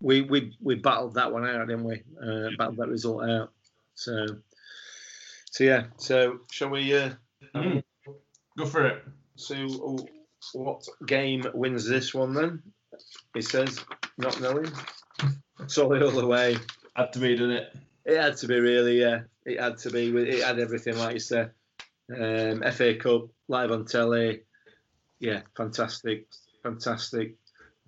S3: we we we battled that one out, didn't we? Uh, battled that result out. So so yeah. So shall we uh,
S2: Mm. Go for it.
S3: So what game wins this one then? He says not knowing. Solihull away.
S2: Had to be, didn't it?
S3: It had to be really, yeah. It had to be. It had everything, like you said. Um, FA Cup live on telly. Yeah, fantastic, fantastic.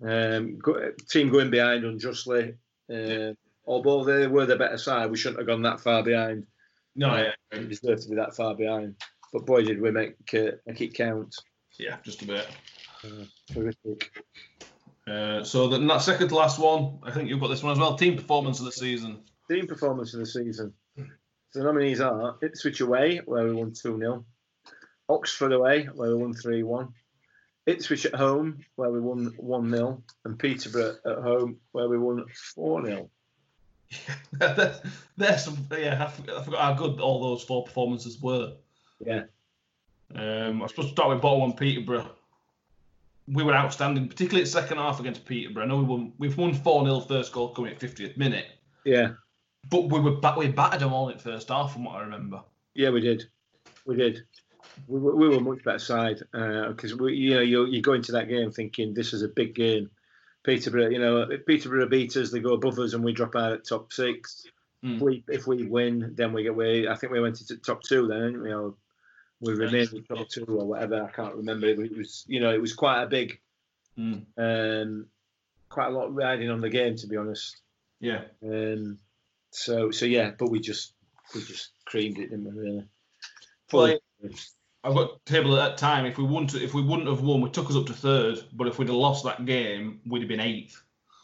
S3: Um, go, team going behind unjustly. Uh, although they were the better side, we shouldn't have gone that far behind.
S2: No,
S3: Yeah.
S2: yeah,
S3: We deserved to be that far behind. But boy, did we make, uh, make it count.
S2: yeah, just a bit.
S3: Terrific.
S2: Uh, so the that second to last one, I think you've got this one as well. Team performance of the season.
S3: team performance of the season. So the nominees are Ipswich away, where we won 2 0, Oxford away, where we won 3 1, Ipswich at home, where we won 1 0, and Peterborough at home, where we won 4 0.
S2: there's, [LAUGHS] there's some, yeah, I forgot how good all those four performances were.
S3: Yeah.
S2: Um, I suppose to start with bottom one, Peterborough. We were outstanding, particularly at the second half against Peterborough. I know we won, we've won 4 0 first goal coming at 50th minute,
S3: Yeah.
S2: but we were we battered them all in first half, from what I remember.
S3: Yeah, we did. We did. We were, we were a much better side because we, you know, you you go into that game thinking this is a big game. Peterborough, you know, Peterborough beat us, they go above us, and we drop out at top six.
S2: Mm.
S3: If we if we win, then we get way. I think we went into top two then, didn't we? Or we remained in two or whatever. I can't remember. It was, you know, it was quite a big,
S2: Mm.
S3: um, quite a lot riding on the game, to be honest.
S2: Yeah.
S3: Um, so so yeah, but we just we just creamed it, didn't we? Really.
S2: Well, I've got table at that time. If we wouldn't, if we wouldn't have won, we took us up to third. But if we'd have lost that game, we'd have been eighth.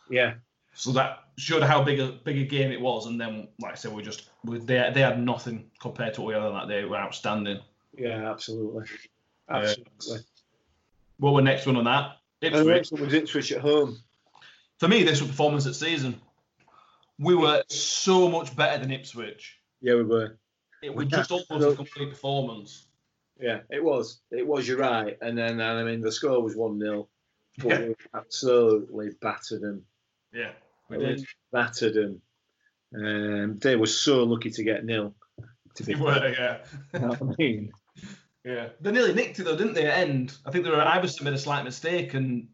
S3: yeah,
S2: So that showed how big a big a game it was. And then, like I said, we just we, they they had nothing compared to what we had on that day. We were outstanding.
S3: Yeah, absolutely, absolutely.
S2: What were next one on that?
S3: And the
S2: Ipswich.
S3: next one was Ipswich at home.
S2: For me, this was performance at season. We were so much better than Ipswich.
S3: Yeah, we were.
S2: It was just almost a complete performance.
S3: Yeah, it was. It was. You're right. And then I mean, the score was one 0 but
S2: Yeah.
S3: we absolutely battered them.
S2: Yeah, we did.
S3: Battered them. Um, they were so lucky to get nil. To be
S2: We were, yeah.
S3: You know what I mean,
S2: Yeah, they nearly nicked it though, didn't they? At end, I think they were Iversen made a slight mistake and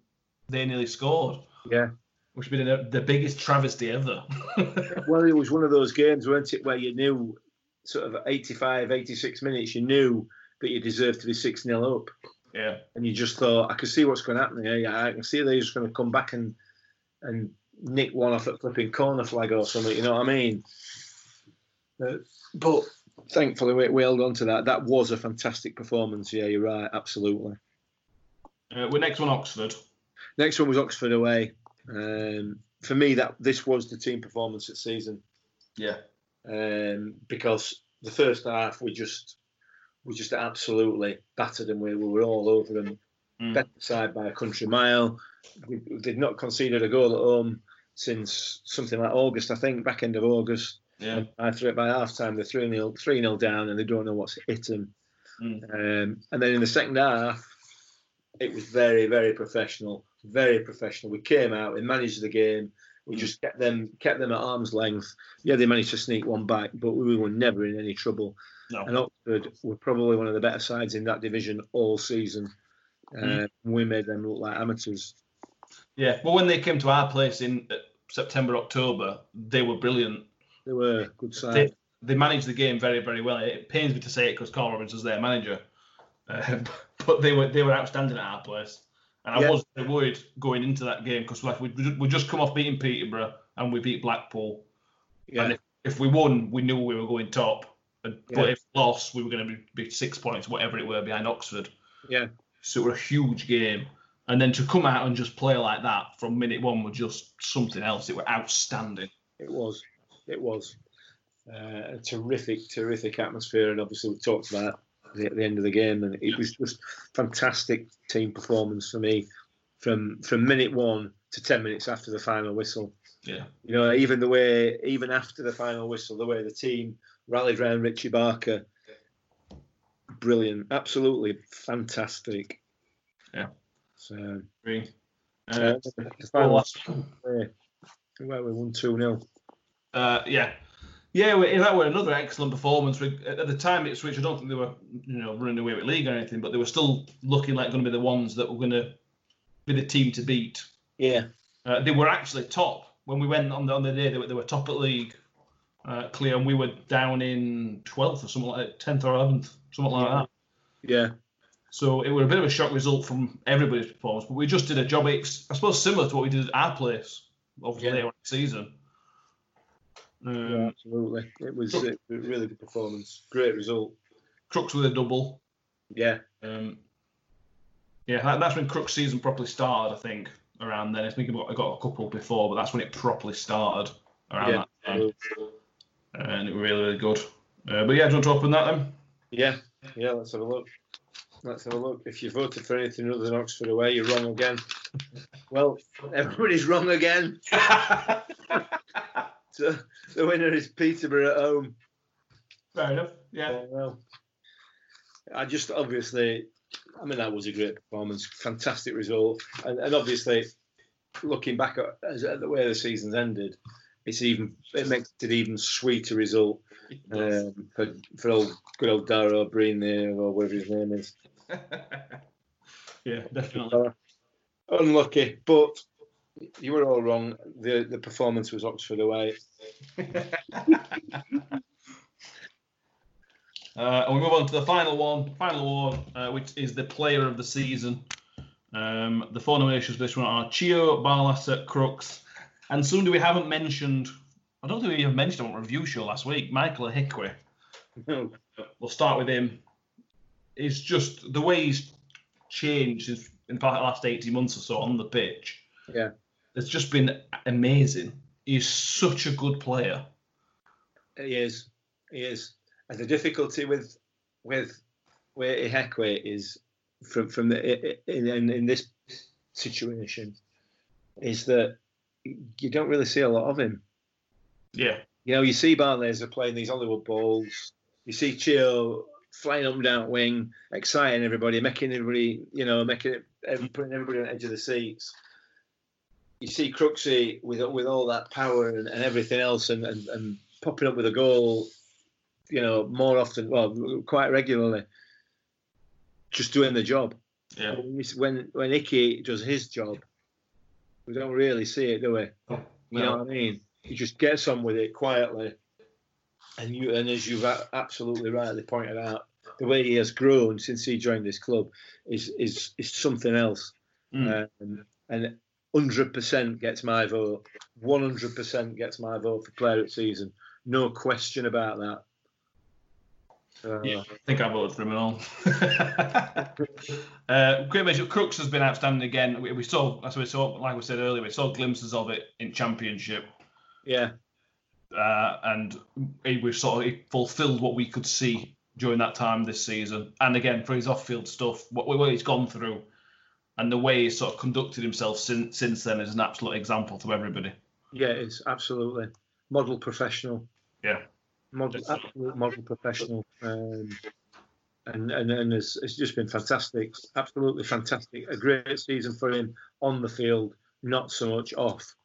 S2: they nearly scored,
S3: yeah.
S2: which would have been the biggest travesty ever. [LAUGHS]
S3: Well, it was one of those games, weren't it, where you knew, sort of 85, 86 minutes, you knew that you deserved to be six 0 up.
S2: yeah,
S3: and you just thought, I can see what's going to happen here. Yeah, I can see they're just going to come back and and nick one off at flipping corner flag or something. You know what I mean? Uh, but thankfully, we, we held on to that. That was a fantastic performance. Yeah, you're right. Absolutely.
S2: uh, we're next one Oxford.
S3: Next one was Oxford away. Um, for me, that this was the team performance at season
S2: Yeah,
S3: um, because the first half we just we just absolutely battered them. We, we were all over them.
S2: Mm.
S3: better side by a country mile. We, we did not conceded a goal at home since something like August, I think, back end of August.
S2: Yeah,
S3: I threw it by half time. They're 3 0 3 0 down and they don't know what's hit them.
S2: Mm.
S3: Um, and then in the second half, it was very, very professional. Very professional. We came out, we managed the game. We
S2: Mm.
S3: just kept them kept them at arm's length. Yeah, they managed to sneak one back, but we were never in any trouble.
S2: no,
S3: And Oxford were probably one of the better sides in that division all season.
S2: Mm.
S3: Uh, we made them look like amateurs.
S2: yeah. Well, when they came to our place in uh, September, October, they were brilliant.
S3: They were good side.
S2: They, they managed the game very, very well. It pains me to say it because Carl Robbins was their manager, uh, [LAUGHS] but they were they were outstanding at our place. And I
S3: Yeah.
S2: was worried going into that game because like we we just come off beating Peterborough and we beat Blackpool.
S3: yeah,
S2: And if, if we won, we knew we were going top. And, But if lost, we were going to be, be six points, whatever it were, behind Oxford.
S3: yeah,
S2: So it was a huge game. And then to come out and just play like that from minute one was just something else. It was outstanding.
S3: it was. It was uh, a terrific, terrific atmosphere, and obviously we talked about the, at the end of the game, and it was just fantastic team performance for me from from minute one to ten minutes after the final whistle.
S2: Yeah.
S3: You know, even the way, even after the final whistle, the way the team rallied around Richie Barker, brilliant, absolutely fantastic.
S2: Yeah.
S3: So,
S2: Agree.
S3: uh,
S2: Uh,
S3: the final
S2: well,
S3: where we won two 0
S2: Uh, yeah, yeah, that were another excellent performance. At the time, it's which I don't think they were, you know, running away with league or anything, but they were still looking like going to be the ones that were going to be the team to beat.
S3: Yeah,
S2: Uh, they were actually top when we went on the on the day. They were, they were top at league, uh, clear, and we were down in twelfth or something like tenth or eleventh, something like that.
S3: yeah,
S2: So it was a bit of a shock result from everybody's performance, but we just did a job, I suppose, similar to what we did at our place, obviously
S3: Yeah.
S2: later in the season. Um,
S3: yeah, absolutely. It was, a really good performance. Great result.
S2: Crooks with a double.
S3: Yeah,
S2: Um, yeah, that, that's when Crooks season properly started, I think, around then. I think I got, I got a couple before, but that's when it properly started around
S3: Yeah.
S2: that time. and it was really really good. Uh, but yeah, do you want to open that then?
S3: Yeah, yeah. Let's have a look. Let's have a look. If you voted for anything other than Oxford away, you're wrong again. Well, everybody's wrong again. [LAUGHS] So the winner is Peterborough at home.
S2: Fair enough. Yeah.
S3: Oh, well, I just obviously, I mean, that was a great performance, fantastic result, and, and obviously, looking back at, as- at the way the season's ended, it's even it makes it even sweeter result um, for for old good old Dara O'Brien there or whatever his name is. [LAUGHS]
S2: yeah, definitely.
S3: Unlucky, but you were all wrong. The the performance was Oxford away. [LAUGHS]
S2: Uh, and we move on to the final one, final award, uh, which is the player of the season. Um, the four nominations for this one are Chio, Barlaser, Crooks, and somebody we haven't mentioned. I don't think we even mentioned on review show last week. Michael Ihekwe. We'll start with him. It's just the way he's changed in the last 18 months or so on the pitch.
S3: Yeah.
S2: It's just been amazing. He's such a good player.
S3: He is. He is. And the difficulty with with where Ihekwe is from from the in, in in this situation is that you don't really see a lot of him.
S2: Yeah.
S3: You know, you see Barlaser playing these Hollywood balls. You see Chio flying up and down wing, exciting everybody, making everybody, you know, making it, putting everybody on the edge of the seats. You see Crooksy with with all that power and, and everything else, and, and, and popping up with a goal, you know, more often, well, quite regularly, just doing the job.
S2: Yeah.
S3: When when Icky does his job, we don't really see it, do we? You know what I mean? He just gets on with it quietly, and you and as you've absolutely rightly pointed out, the way he has grown since he joined this club is is is something else.
S2: Mm.
S3: Um, and hundred percent gets my vote. One hundred percent gets my vote for player of the season. No question about that. Uh,
S2: Yeah, I think I voted for him and all. [LAUGHS] uh, great measure. Crooks has been outstanding again. We, we saw, as we saw, like we said earlier, we saw glimpses of it in Championship,
S3: yeah,
S2: uh, and he was sort of fulfilled what we could see during that time this season. And again, for his off-field stuff, what, what he's gone through, and the way he's sort of conducted himself since since then is an absolute example to everybody.
S3: yeah, it's absolutely model professional.
S2: Yeah.
S3: model, absolute model professional, um, and and and it's, it's just been fantastic, absolutely fantastic. A great season for him on the field, not so much off.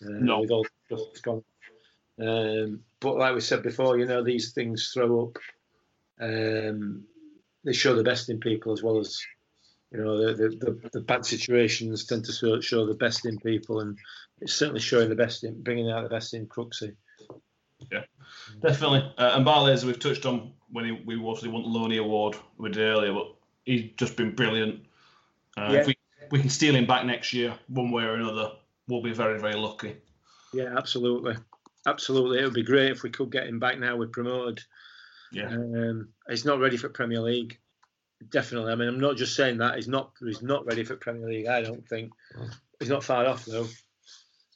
S3: Uh,
S2: No.
S3: with all the stuff that's gone. Um, but like we said before, you know these things throw up. Um, they show the best in people as well as you know the the, the, bad situations tend to show, show the best in people, and it's certainly showing the best in bringing out the best in Crooksy. Yeah.
S2: Definitely. Uh, and Barlaser, we've touched on when he, we obviously won the Loanee Award we did earlier, but he's just been brilliant. Uh,
S3: Yeah.
S2: If we, we can steal him back next year, one way or another, we'll be very, very lucky.
S3: Yeah, absolutely, absolutely. It would be great if we could get him back now. We're promoted.
S2: Yeah.
S3: Um, he's not ready for Premier League. Definitely. I mean, I'm not just saying that. He's not. He's not ready for Premier League. I don't think. He's not far off though.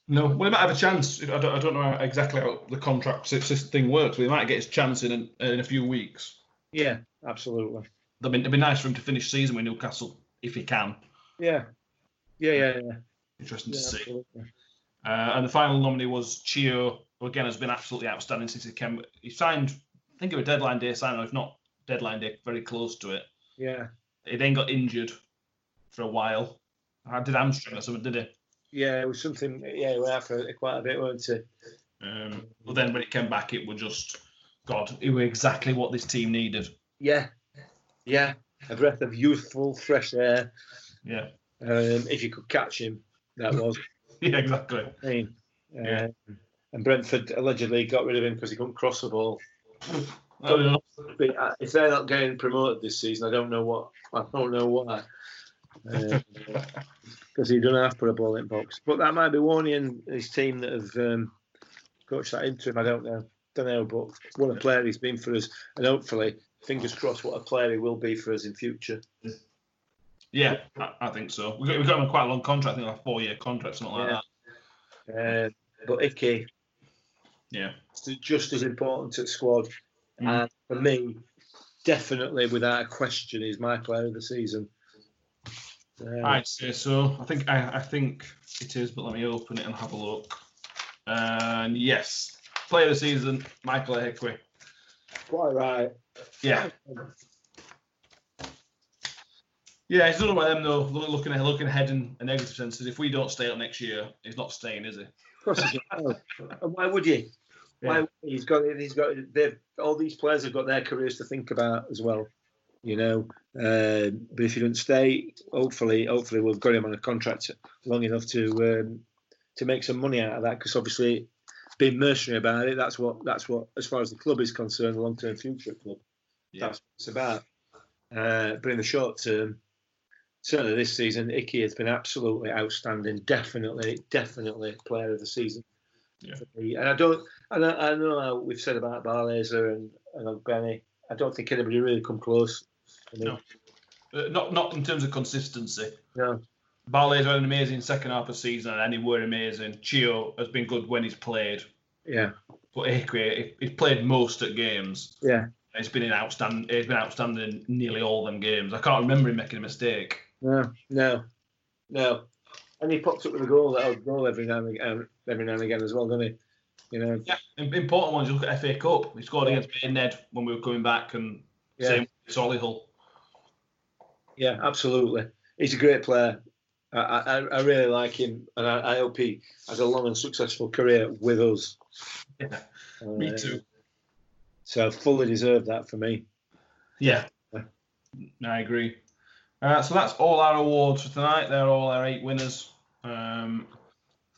S2: No, well, he might have a chance. I don't, I don't know how- exactly how the contract system thing works, but he might get his chance in, in a few weeks.
S3: Yeah, absolutely.
S2: I mean, it'd be nice for him to finish season with Newcastle if he can.
S3: Yeah, yeah, yeah, yeah.
S2: Interesting
S3: yeah
S2: to see. Uh, and the final nominee was Chio, who again has been absolutely outstanding since he came. He signed, I think, it was deadline day sign, or if not deadline day, very close to it.
S3: Yeah,
S2: He then got injured for a while. I did hamstring or something, did he?
S3: yeah. It was something. Yeah, he went out for quite a bit, weren't he?
S2: Um, but then when it came back, it was just God. It was exactly what this team needed.
S3: Yeah, yeah. A breath of youthful, fresh air.
S2: Yeah,
S3: Um, if you could catch him, that was. [LAUGHS]
S2: yeah, exactly.
S3: I mean,
S2: Yeah.
S3: um, and Brentford allegedly got rid of him because he couldn't cross the ball.
S2: I don't know.
S3: But uh, if they're not getting promoted this season, I don't know what. I don't know why. [LAUGHS] Because he doesn't have put a ball in box. But that might be Warney and his team that have um, coached that into him. I don't know. Don't know. But what a player he's been for us, and hopefully, fingers crossed, what a player he will be for us in future.
S2: Yeah, I, I think so. We got, we got him quite a long contract. I think like a four-year contract, something like
S3: Yeah.
S2: that.
S3: Uh, but Icky,
S2: Yeah.
S3: It's just as important to the squad.
S2: Mm.
S3: And for me, definitely without a question, is my player of the season. Uh,
S2: I'd say so. I think I, I think it is, but let me open it and have a look. And yes, player of the season, Michael Ihekwe.
S3: Quite right.
S2: Yeah, yeah. It's not about them though. Looking ahead, looking ahead in a negative sense. is If we don't stay up next year, he's not staying, is he?
S3: Of course, he's not. [LAUGHS] Why would you?
S2: Yeah.
S3: he's got he's got they've all these players have got their careers to think about as well. You know, um, but if he doesn't stay, hopefully, hopefully we've got him on a contract long enough to um, to make some money out of that. Because obviously, being mercenary about it, that's what that's what as far as the club is concerned, the long term future club.
S2: Yeah.
S3: That's what it's about. Uh, but in the short term, certainly this season, Icky has been absolutely outstanding. Definitely, definitely player of the season.
S2: Yeah.
S3: for me. And I don't, and I, I know how we've said about Barlaser and and Benny. I don't think anybody really come close.
S2: No. Uh, not not in terms of consistency.
S3: no.
S2: Barley's had an amazing second half of the season, and he were amazing. Chio has been good when he's played,
S3: Yeah,
S2: but Ihekwe, he's played most at games.
S3: yeah,
S2: He's been in outstanding. He's been outstanding in nearly all them games. I can't remember him making a mistake.
S3: no, no, no. And he pops up with a goal, a goal every now and again, every now and again as well, doesn't he? You know,
S2: Yeah, important ones. You look at FA Cup. He scored against me and Ned when we were coming back, and
S3: yeah,
S2: same with Solihull.
S3: yeah, absolutely. He's a great player. I, I, I really like him, and I, I hope he has a long and successful career with us.
S2: Yeah,
S3: Uh,
S2: me too.
S3: So fully deserved that for me.
S2: Yeah, I agree. Uh, so that's all our awards for tonight. They're all our eight winners. Um,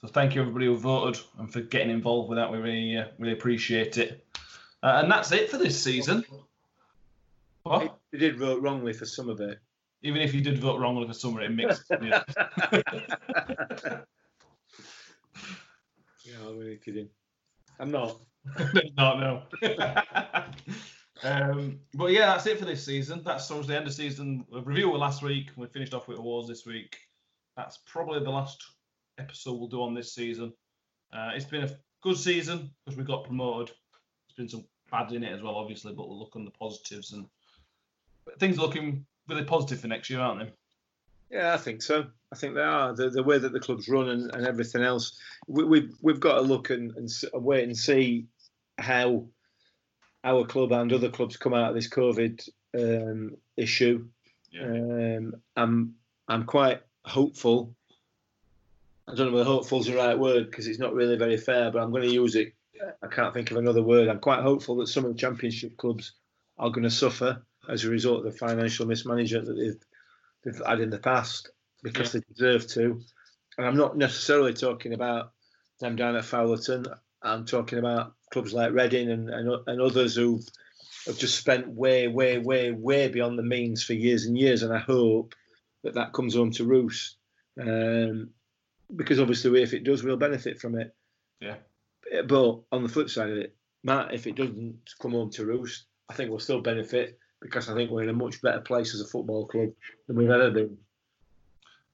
S2: so thank you everybody who voted and for getting involved with that. We really, uh, really appreciate it. Uh, and that's it for this season. What?
S3: He did vote wrongly for some of it.
S2: Even if you did vote wrongly for some of it mixed. [LAUGHS] yeah. [LAUGHS]
S3: Yeah, I'm really kidding. I'm not. [LAUGHS]
S2: no, no. um, but yeah, that's it for this season. That's towards the end of season. Review last week. We finished off with awards this week. That's probably the last episode we'll do on this season. Uh, it's been a good season because we got promoted. There's been some bad in it as well, obviously, but we'll look on the positives and things are looking really positive for next year, aren't they?
S3: Yeah, I think so. I think they are the, the way that the club's run and, and everything else. We, we've we've got to look and, and wait and see how our club and other clubs come out of this COVID um, issue.
S2: Yeah.
S3: Um, I'm I'm quite hopeful. I don't know whether hopeful is the right word because it's not really very fair, but I'm going to use it. I can't think of another word. I'm quite hopeful that some of the championship clubs are going to suffer as a result of the financial mismanagement that they've, they've had in the past because they deserve to. And I'm not necessarily talking about them down at Fowlerton. I'm talking about clubs like Reading and, and, and others who have just spent way, way, way, way beyond the means for years and years. And I hope that that comes home to roost. Um, because obviously, if it does, we'll benefit from it.
S2: Yeah.
S3: But on the flip side of it, Matt, if it doesn't come home to roost, I think we'll still benefit because I think we're in a much better place as a football club than we've ever been.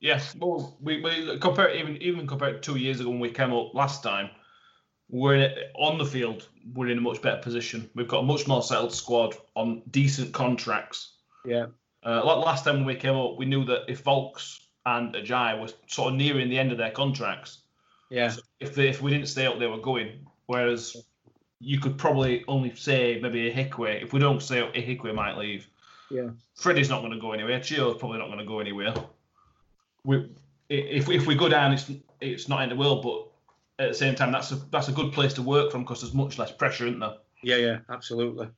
S2: Yes, well, we, we compare even even compared to two years ago when we came up last time, we're in, on the field. We're in a much better position. We've got a much more settled squad on decent contracts.
S3: Yeah,
S2: Uh, like last time when we came up, we knew that if Vaulks and Ajay were sort of nearing the end of their contracts,
S3: yeah,
S2: if they, if we didn't stay up, they were going. Whereas you could probably only say maybe a Ihekwe. If we don't stay up, a Ihekwe might leave.
S3: yeah,
S2: Freddie's not going to go anywhere. Chio's probably not going to go anywhere. We, if we, if we go down, it's it's not in the world, but at the same time, that's a that's a good place to work from because there's much less pressure, isn't there?
S3: yeah, yeah, absolutely,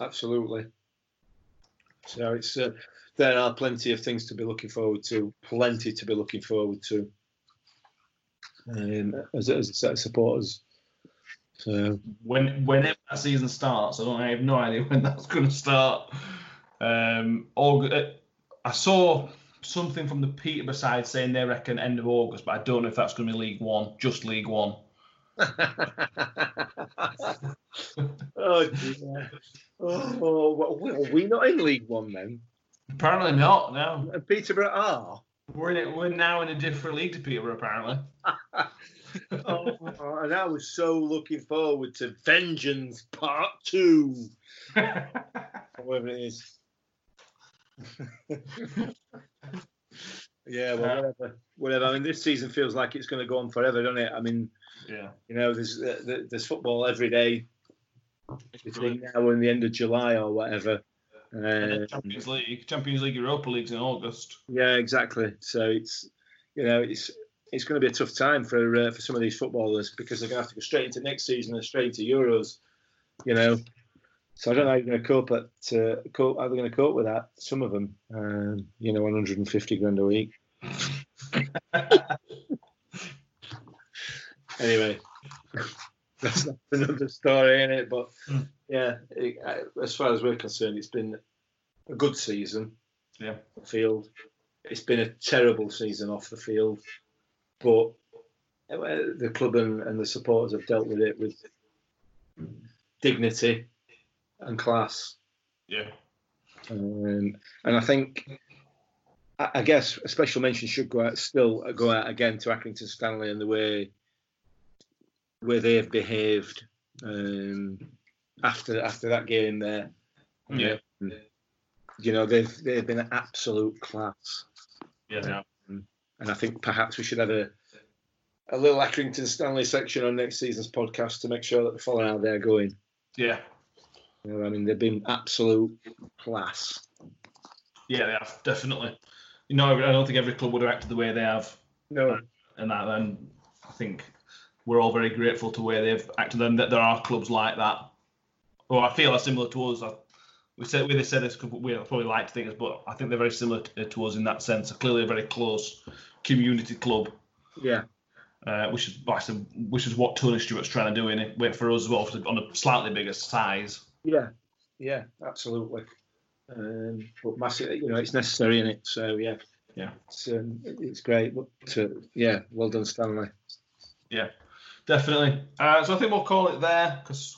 S3: absolutely. So it's uh, there are plenty of things to be looking forward to, plenty to be looking forward to, um, as, as a set of supporters. So
S2: When whenever that season starts, I don't I have no idea [LAUGHS] when that's going to start. Um, Aug- uh, I saw something from the Peterborough side saying they reckon end of August, but I don't know if that's going to be League One, just League One. [LAUGHS]
S3: oh dear. Oh, well, are we not in League One then?
S2: Apparently not. No,
S3: And Peterborough are.
S2: we're in it. We're now in a different league to Peterborough. Apparently. [LAUGHS]
S3: oh, and I was so looking forward to Vengeance Part Two, [LAUGHS] whatever it is. Yeah, well, whatever, whatever. I mean, this season feels like it's going to go on forever, doesn't it? I mean,
S2: yeah.
S3: you know, there's uh, there's football every day between now and the end of July or whatever. Uh,
S2: Champions League, Champions League, Europa League's in August.
S3: yeah, exactly. So it's you know it's it's going to be a tough time for uh, for some of these footballers because they're going to have to go straight into next season and straight into Euros. You know, so I don't know how you're going to cope at uh, cope, how they're going to cope with that. Some of them, um, you know, 150 grand a week. [LAUGHS] anyway, [LAUGHS] that's not another story in it. But
S2: Mm.
S3: yeah, it, uh, as far as we're concerned, it's been a good season.
S2: Yeah.
S3: the field. It's been a terrible season off the field, but uh, the club and, and the supporters have dealt with it with dignity and class.
S2: Yeah.
S3: Um, and I think, I, I guess, a special mention should go out still go out again to Accrington Stanley and the way where they have behaved um, after after that game there.
S2: Yeah.
S3: Um, you know they've they've been an absolute class,
S2: Yeah. are.
S3: and I think perhaps we should have a a little Accrington Stanley section on next season's podcast to make sure that we follow how they're going.
S2: Yeah.
S3: You know, I mean, they've been absolute class.
S2: Yeah, they have definitely. You know, I don't think every club would have acted the way they have,
S3: No,
S2: and that then I think we're all very grateful to where they've acted. And that there are clubs like that, or I feel are similar to us. I, we said we said this, we probably like to think this, but I think they're very similar to, to us in that sense. They're clearly a very close community club,
S3: yeah,
S2: uh, which is like I said, which is what Tony Stewart's trying to do in it. Wait for us as well on a slightly bigger size.
S3: Yeah, yeah, absolutely. Um, but massive, you know, it's necessary in it. So yeah,
S2: Yeah.
S3: it's um, it's great. But uh, yeah, well done, Stanley.
S2: Yeah, definitely. Uh, so I think we'll call it there because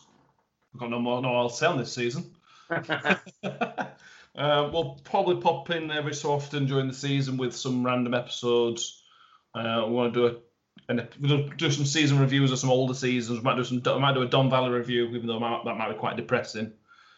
S2: we've got no more no else to say on this season. [LAUGHS] [LAUGHS] uh, we'll probably pop in every so often during the season with some random episodes. Uh, we want to do a and we'll do some season reviews of some older seasons. We might do some. We might do a Don Valley review, even though that might be quite depressing.